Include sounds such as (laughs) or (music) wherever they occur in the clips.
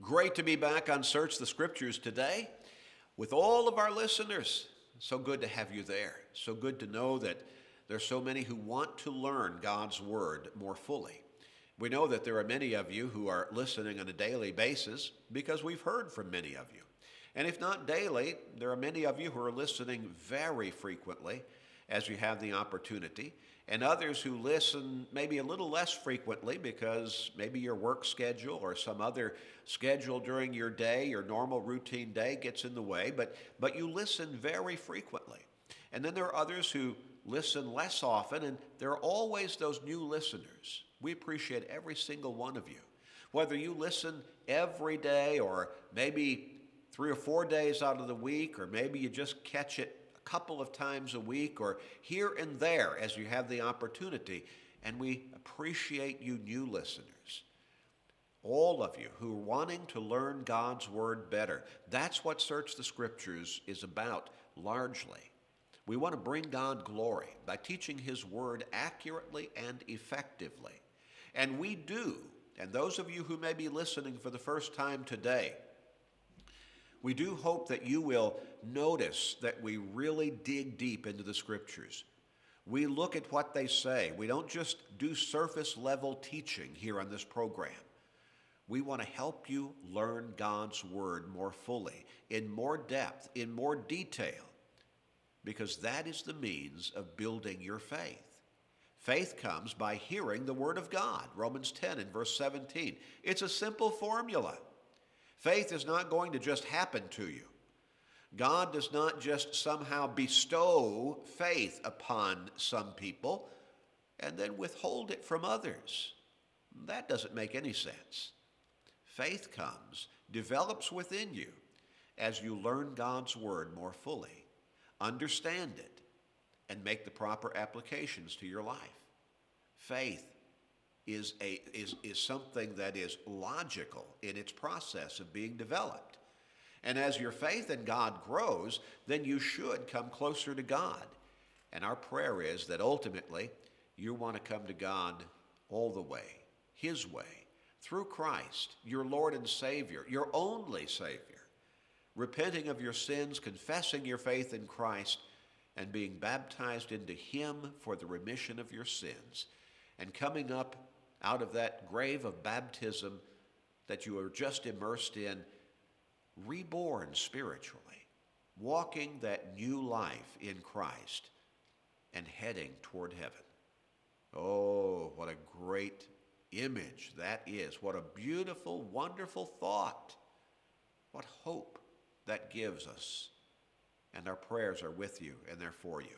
Great to be back on Search the Scriptures today with all of our listeners. So good to have you there. So good to know that there's so many who want to learn God's Word more fully. We know that there are many of you who are listening on a daily basis because we've heard from many of you. And if not daily, there are many of you who are listening very frequently as you have the opportunity and others who listen maybe a little less frequently because maybe your work schedule or some other schedule during your day, your normal routine day gets in the way, but, but you listen very frequently. And then there are others who listen less often, and there are always those new listeners. We appreciate every single one of you. Whether you listen every day or maybe three or four days out of the week, or maybe you just catch it couple of times a week or here and there as you have the opportunity. And we appreciate you, new listeners. All of you who are wanting to learn God's Word better. That's what Search the Scriptures is about largely. We want to bring God glory by teaching His Word accurately and effectively. And we do. And those of you who may be listening for the first time today, we do hope that you will notice that we really dig deep into the scriptures. We look at what they say. We don't just do surface level teaching here on this program. We want to help you learn God's Word more fully, in more depth, in more detail, because that is the means of building your faith. Faith comes by hearing the Word of God, Romans 10 and verse 17. It's a simple formula. Faith is not going to just happen to you. God does not just somehow bestow faith upon some people and then withhold it from others. That doesn't make any sense. Faith comes, develops within you as you learn God's Word more fully, understand it, and make the proper applications to your life. Faith is, a, is, is something that is logical in its process of being developed. And as your faith in God grows, then you should come closer to God. And our prayer is that ultimately you want to come to God all the way, His way, through Christ, your Lord and Savior, your only Savior, repenting of your sins, confessing your faith in Christ, and being baptized into Him for the remission of your sins, and coming up out of that grave of baptism that you are just immersed in, reborn spiritually, walking that new life in Christ and heading toward heaven. Oh, what a great image that is. What a beautiful, wonderful thought. What hope that gives us. And our prayers are with you and they're for you.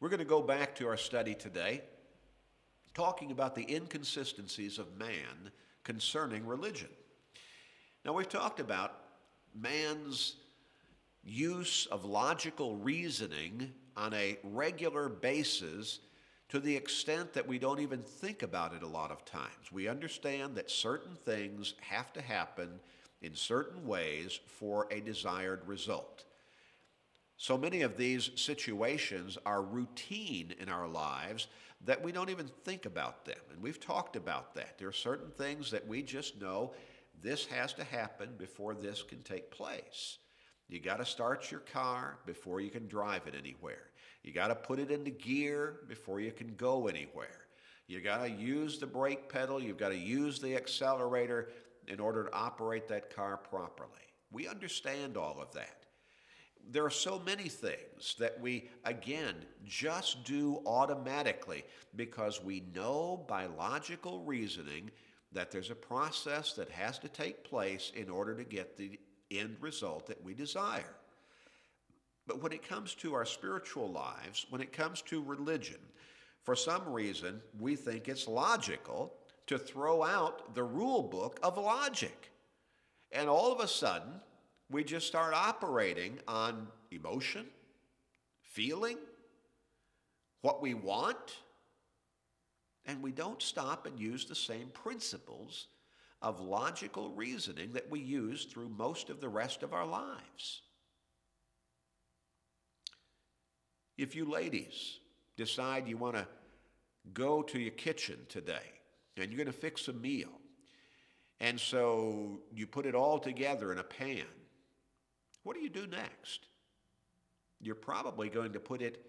We're going to go back to our study today talking about the inconsistencies of man concerning religion. Now, we've talked about man's use of logical reasoning on a regular basis to the extent that we don't even think about it a lot of times. We understand that certain things have to happen in certain ways for a desired result. So many of these situations are routine in our lives that we don't even think about them. And we've talked about that. There are certain things that we just know this has to happen before this can take place. You got to start your car before you can drive it anywhere. You got to put it into gear before you can go anywhere. You got to use the brake pedal, you've got to use the accelerator in order to operate that car properly. We understand all of that there are so many things that we, again, just do automatically because we know by logical reasoning that there's a process that has to take place in order to get the end result that we desire. But when it comes to our spiritual lives, when it comes to religion, for some reason, we think it's logical to throw out the rule book of logic. And all of a sudden, we just start operating on emotion, feeling, what we want, and we don't stop and use the same principles of logical reasoning that we use through most of the rest of our lives. If you ladies decide you want to go to your kitchen today and you're going to fix a meal, And so you put it all together in a pan. What do you do next? You're probably going to put it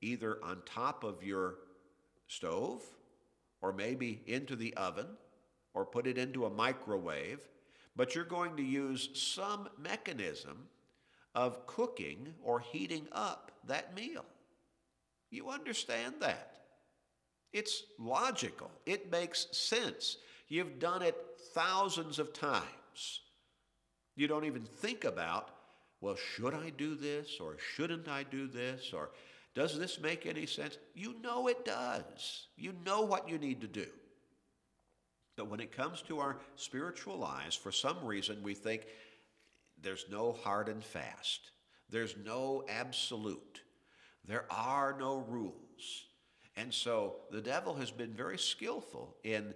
either on top of your stove or maybe into the oven or put it into a microwave, but you're going to use some mechanism of cooking or heating up that meal. You understand that. It's logical, it makes sense. You've done it thousands of times. You don't even think about, well, should I do this or shouldn't I do this or does this make any sense? You know it does. You know what you need to do. But when it comes to our spiritual lives, for some reason we think there's no hard and fast, there's no absolute, there are no rules. And so the devil has been very skillful in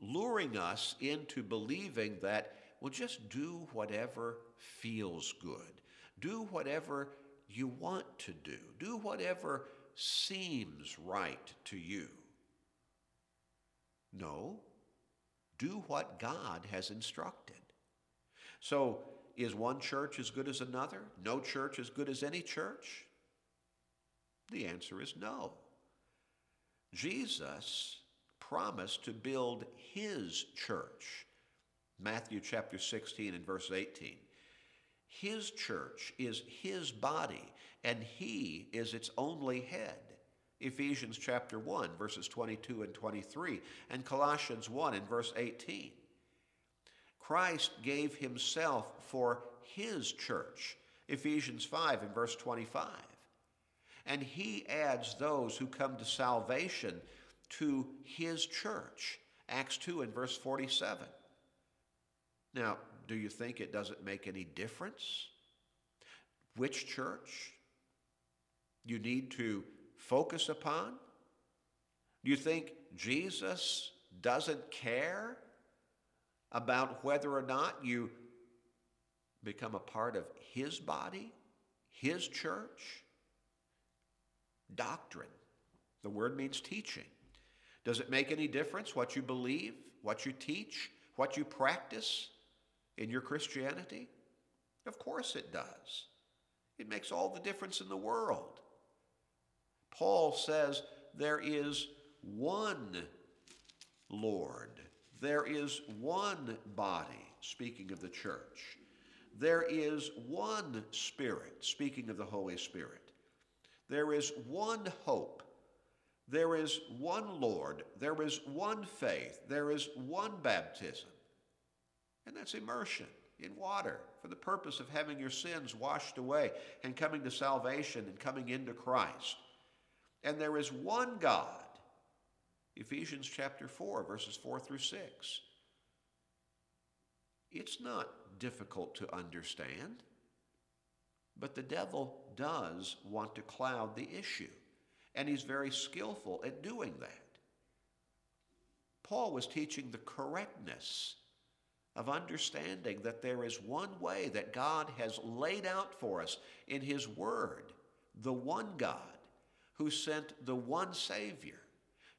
luring us into believing that, well, just do whatever feels good, do whatever you want to do. Do whatever seems right to you. No, do what God has instructed. So, is one church as good as another? No church as good as any church? The answer is no. Jesus promised to build his church. Matthew chapter 16 and verse 18. His church is his body, and he is its only head. Ephesians chapter 1, verses 22 and 23, and Colossians 1 and verse 18. Christ gave himself for his church, Ephesians 5 and verse 25. And he adds those who come to salvation to his church, Acts 2 and verse 47. Now, do you think it doesn't make any difference which church you need to focus upon? Do you think Jesus doesn't care about whether or not you become a part of his body, his church? Doctrine. The word means teaching. Does it make any difference what you believe, what you teach, what you practice? In your Christianity? Of course it does. It makes all the difference in the world. Paul says there is one Lord, there is one body, speaking of the church. There is one Spirit, speaking of the Holy Spirit. There is one hope. There is one Lord. There is one faith. There is one baptism. And that's immersion in water for the purpose of having your sins washed away and coming to salvation and coming into Christ. And there is one God. Ephesians chapter 4, verses 4 through 6. It's not difficult to understand, but the devil does want to cloud the issue, and he's very skillful at doing that. Paul was teaching the correctness of understanding that there is one way that God has laid out for us in His Word, the one God who sent the one Savior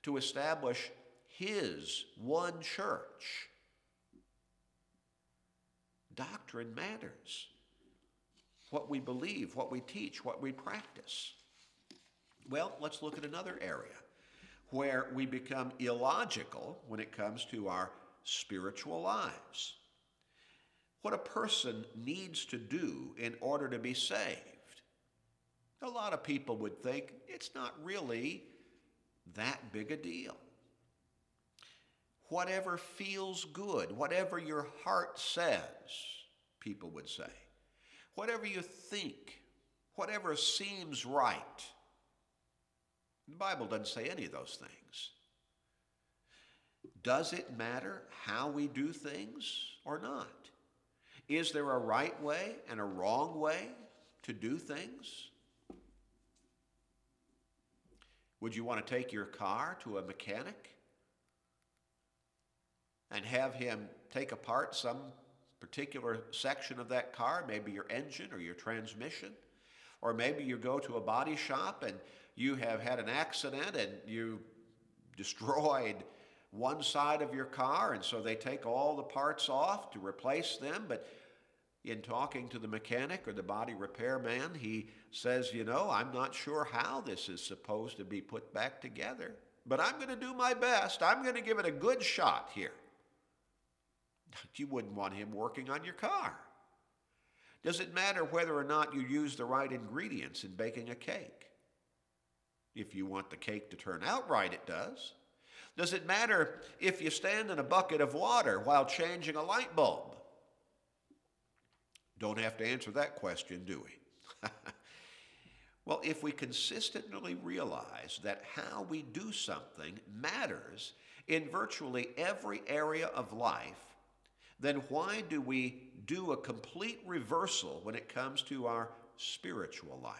to establish His one church. Doctrine matters. What we believe, what we teach, what we practice. Well, let's look at another area where we become illogical when it comes to our spiritual lives. What a person needs to do in order to be saved. A lot of people would think it's not really that big a deal. Whatever feels good, whatever your heart says, people would say. Whatever you think, whatever seems right. The Bible doesn't say any of those things. Does it matter how we do things or not? Is there a right way and a wrong way to do things? Would you want to take your car to a mechanic and have him take apart some particular section of that car, maybe your engine or your transmission? Or maybe you go to a body shop and you have had an accident and you (laughs) destroyed one side of your car, and so they take all the parts off to replace them. But in talking to the mechanic or the body repair man, he says, You know, I'm not sure how this is supposed to be put back together, but I'm going to do my best. I'm going to give it a good shot here. (laughs) You wouldn't want him working on your car. Does it matter whether or not you use the right ingredients in baking a cake? If you want the cake to turn out right, it does. Does it matter if you stand in a bucket of water while changing a light bulb? Don't have to answer that question, do we? (laughs) well, if we consistently realize that how we do something matters in virtually every area of life, then why do we do a complete reversal when it comes to our spiritual life?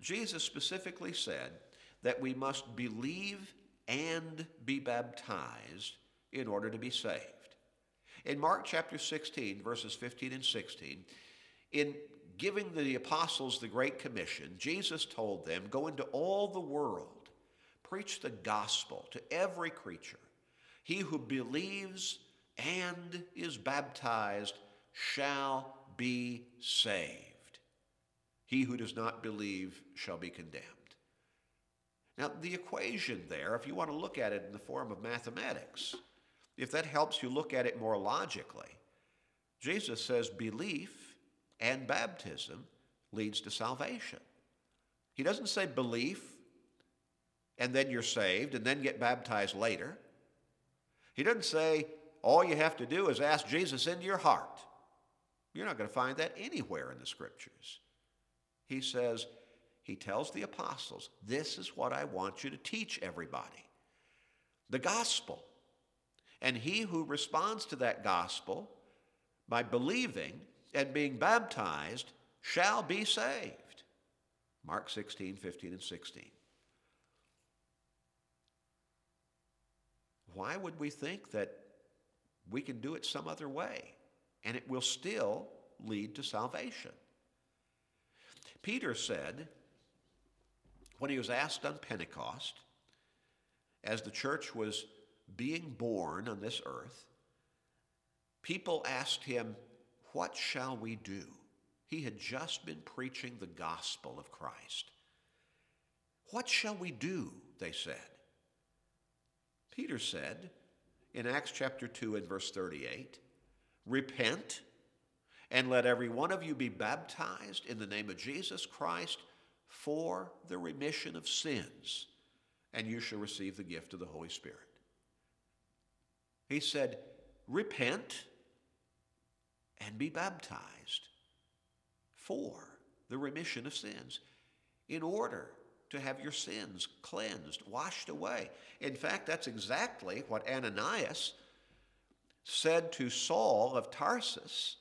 Jesus specifically said that we must believe and be baptized in order to be saved. In Mark chapter 16, verses 15 and 16, in giving the apostles the Great Commission, Jesus told them, Go into all the world, preach the gospel to every creature. He who believes and is baptized shall be saved. He who does not believe shall be condemned. Now, the equation there, if you want to look at it in the form of mathematics, if that helps you look at it more logically, Jesus says belief and baptism leads to salvation. He doesn't say belief and then you're saved and then get baptized later. He doesn't say all you have to do is ask Jesus into your heart. You're not going to find that anywhere in the scriptures. He says, he tells the apostles, This is what I want you to teach everybody the gospel. And he who responds to that gospel by believing and being baptized shall be saved. Mark 16, 15, and 16. Why would we think that we can do it some other way and it will still lead to salvation? Peter said, when he was asked on Pentecost, as the church was being born on this earth, people asked him, What shall we do? He had just been preaching the gospel of Christ. What shall we do? They said. Peter said in Acts chapter 2 and verse 38 Repent and let every one of you be baptized in the name of Jesus Christ for the remission of sins, and you shall receive the gift of the Holy Spirit. He said, Repent and be baptized for the remission of sins in order to have your sins cleansed, washed away. In fact, that's exactly what Ananias said to Saul of Tarsus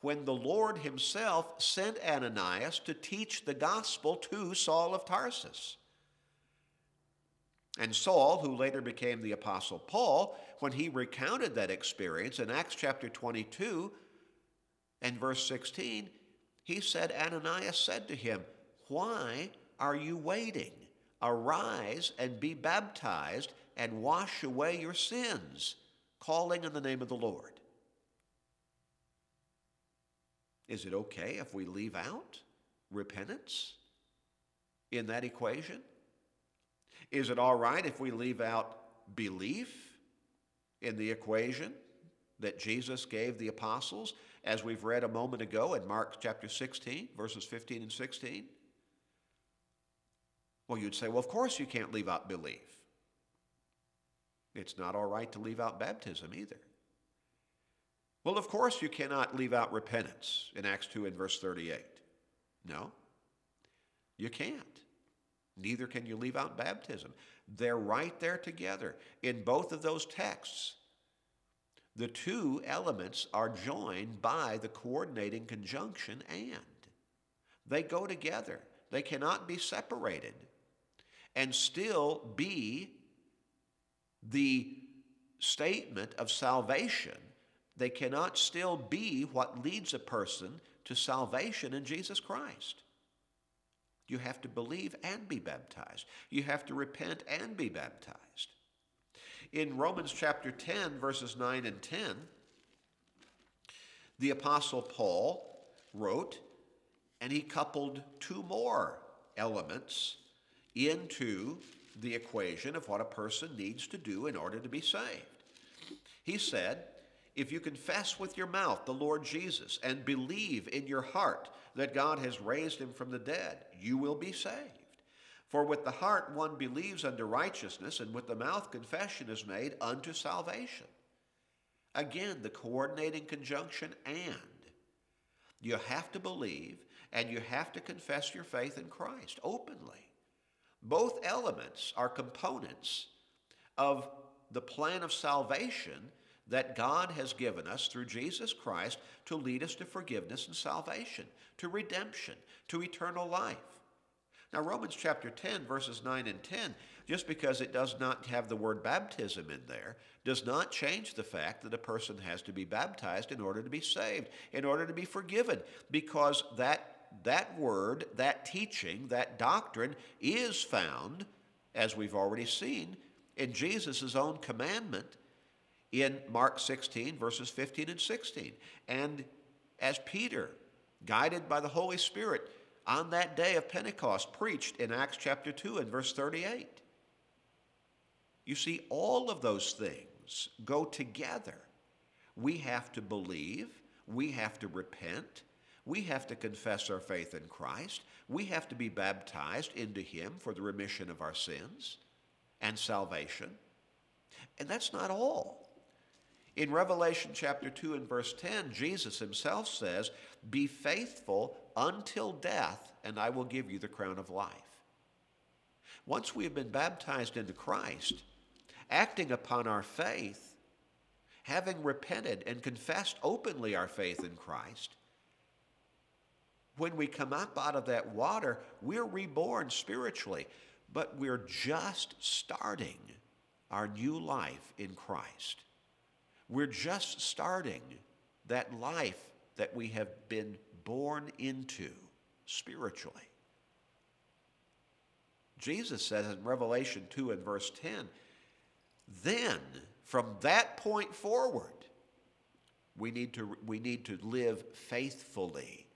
when the Lord himself sent Ananias to teach the gospel to Saul of Tarsus. And Saul, who later became the Apostle Paul, when he recounted that experience in Acts chapter 22 and verse 16, he said, Ananias said to him, Why are you waiting? Arise and be baptized and wash away your sins, calling on the name of the Lord. Is it okay if we leave out repentance in that equation? Is it all right if we leave out belief in the equation that Jesus gave the apostles, as we've read a moment ago in Mark chapter 16, verses 15 and 16? Well, you'd say, well, of course you can't leave out belief. It's not all right to leave out baptism either. Well, of course, you cannot leave out repentance in Acts 2 and verse 38. No, you can't. Neither can you leave out baptism. They're right there together in both of those texts. The two elements are joined by the coordinating conjunction and. They go together, they cannot be separated and still be the statement of salvation they cannot still be what leads a person to salvation in Jesus Christ. You have to believe and be baptized. You have to repent and be baptized. In Romans chapter 10, verses 9 and 10, the Apostle Paul wrote, and he coupled two more elements into the equation of what a person needs to do in order to be saved. He said, If you confess with your mouth the Lord Jesus and believe in your heart that God has raised him from the dead, you will be saved. For with the heart one believes unto righteousness, and with the mouth confession is made unto salvation. Again, the coordinating conjunction and. You have to believe and you have to confess your faith in Christ openly. Both elements are components of the plan of salvation that God has given us through Jesus Christ to lead us to forgiveness and salvation, to redemption, to eternal life. Now, Romans chapter 10, verses 9 and 10, just because it does not have the word baptism in there, does not change the fact that a person has to be baptized in order to be saved, in order to be forgiven, because that, that word, that teaching, that doctrine is found, as we've already seen, in Jesus' own commandment in Mark 16, verses 15 and 16. And as Peter, guided by the Holy Spirit, on that day of Pentecost preached in Acts chapter 2 and verse 38. You see, all of those things go together. We have to believe, we have to repent, we have to confess our faith in Christ, we have to be baptized into Him for the remission of our sins and salvation. And that's not all. In Revelation chapter 2 and verse 10, Jesus himself says, Be faithful until death, and I will give you the crown of life. Once we have been baptized into Christ, acting upon our faith, having repented and confessed openly our faith in Christ, when we come up out of that water, we're reborn spiritually, but we're just starting our new life in Christ. We're just starting that life that we have been born into spiritually. Jesus says in Revelation 2 and verse 10, then from that point forward, we need to, we need to live faithfully,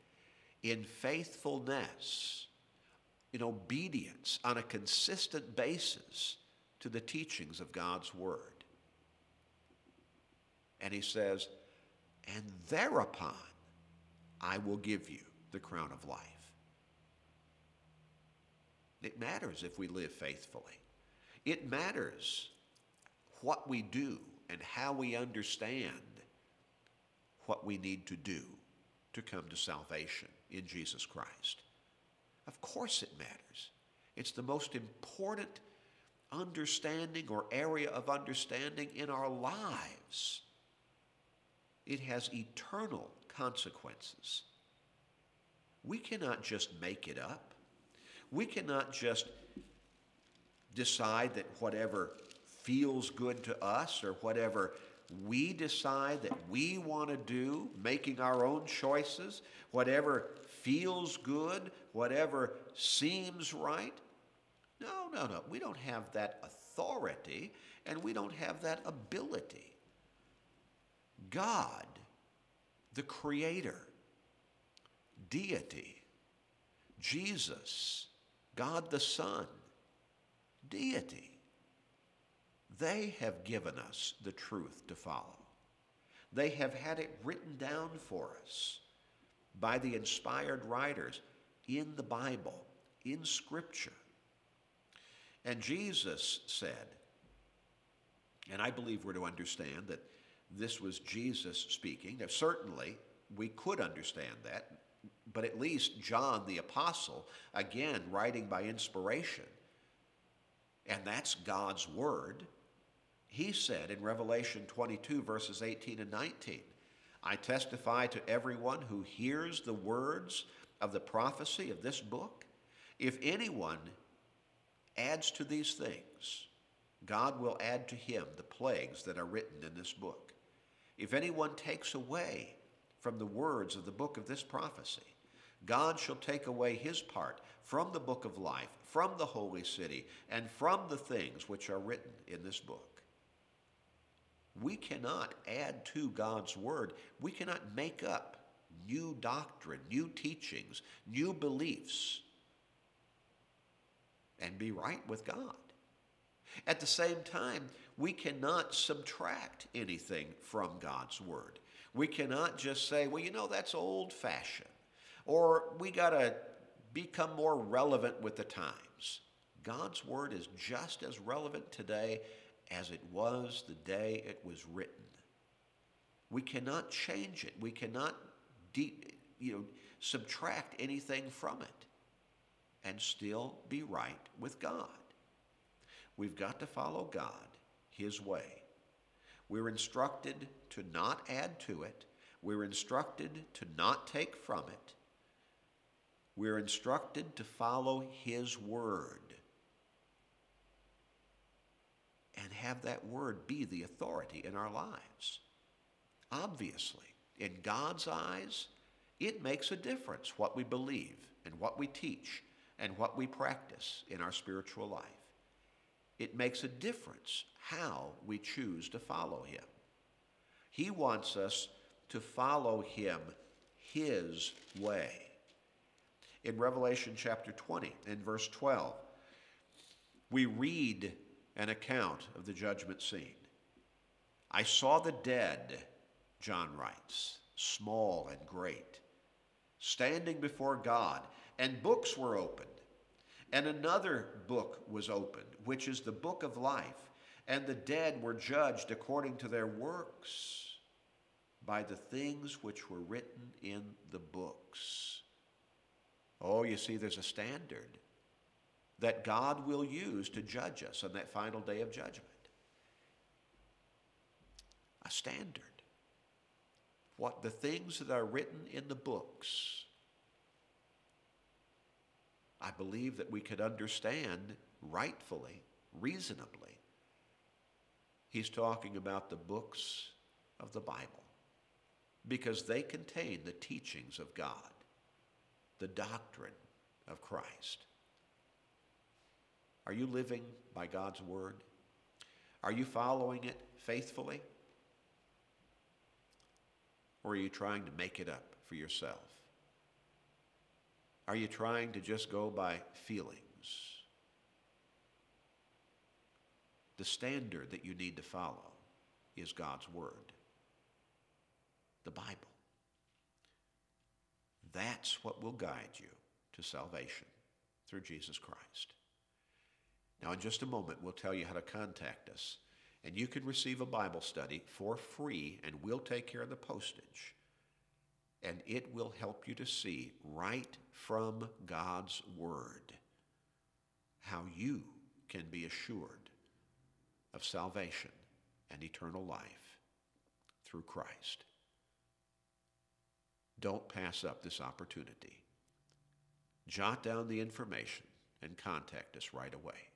in faithfulness, in obedience, on a consistent basis to the teachings of God's Word. And he says, and thereupon I will give you the crown of life. It matters if we live faithfully. It matters what we do and how we understand what we need to do to come to salvation in Jesus Christ. Of course, it matters. It's the most important understanding or area of understanding in our lives. It has eternal consequences. We cannot just make it up. We cannot just decide that whatever feels good to us or whatever we decide that we want to do, making our own choices, whatever feels good, whatever seems right. No, no, no. We don't have that authority and we don't have that ability. God, the Creator, deity, Jesus, God the Son, deity. They have given us the truth to follow. They have had it written down for us by the inspired writers in the Bible, in Scripture. And Jesus said, and I believe we're to understand that this was Jesus speaking. Now, certainly, we could understand that, but at least John the Apostle, again, writing by inspiration, and that's God's Word, he said in Revelation 22, verses 18 and 19, I testify to everyone who hears the words of the prophecy of this book. If anyone adds to these things, God will add to him the plagues that are written in this book. If anyone takes away from the words of the book of this prophecy, God shall take away his part from the book of life, from the holy city, and from the things which are written in this book. We cannot add to God's Word. We cannot make up new doctrine, new teachings, new beliefs, and be right with God. At the same time, we cannot subtract anything from God's Word. We cannot just say, well, you know, that's old fashioned, or we got to become more relevant with the times. God's Word is just as relevant today as it was the day it was written. We cannot change it. We cannot de- you know, subtract anything from it and still be right with God. We've got to follow God His way. We're instructed to not add to it. We're instructed to not take from it. We're instructed to follow His word and have that word be the authority in our lives. Obviously, in God's eyes, it makes a difference what we believe and what we teach and what we practice in our spiritual life. It makes a difference how we choose to follow Him. He wants us to follow Him His way. In Revelation chapter 20 and verse 12, we read an account of the judgment scene. I saw the dead, John writes, small and great, standing before God, and books were opened. And another book was opened, which is the book of life, and the dead were judged according to their works by the things which were written in the books. Oh, you see, there's a standard that God will use to judge us on that final day of judgment. A standard. What the things that are written in the books. I believe that we could understand rightfully, reasonably. He's talking about the books of the Bible because they contain the teachings of God, the doctrine of Christ. Are you living by God's word? Are you following it faithfully? Or are you trying to make it up for yourself? Are you trying to just go by feelings? The standard that you need to follow is God's Word, the Bible. That's what will guide you to salvation through Jesus Christ. Now, in just a moment, we'll tell you how to contact us. And you can receive a Bible study for free, and we'll take care of the postage. And it will help you to see right from God's Word how you can be assured of salvation and eternal life through Christ. Don't pass up this opportunity. Jot down the information and contact us right away.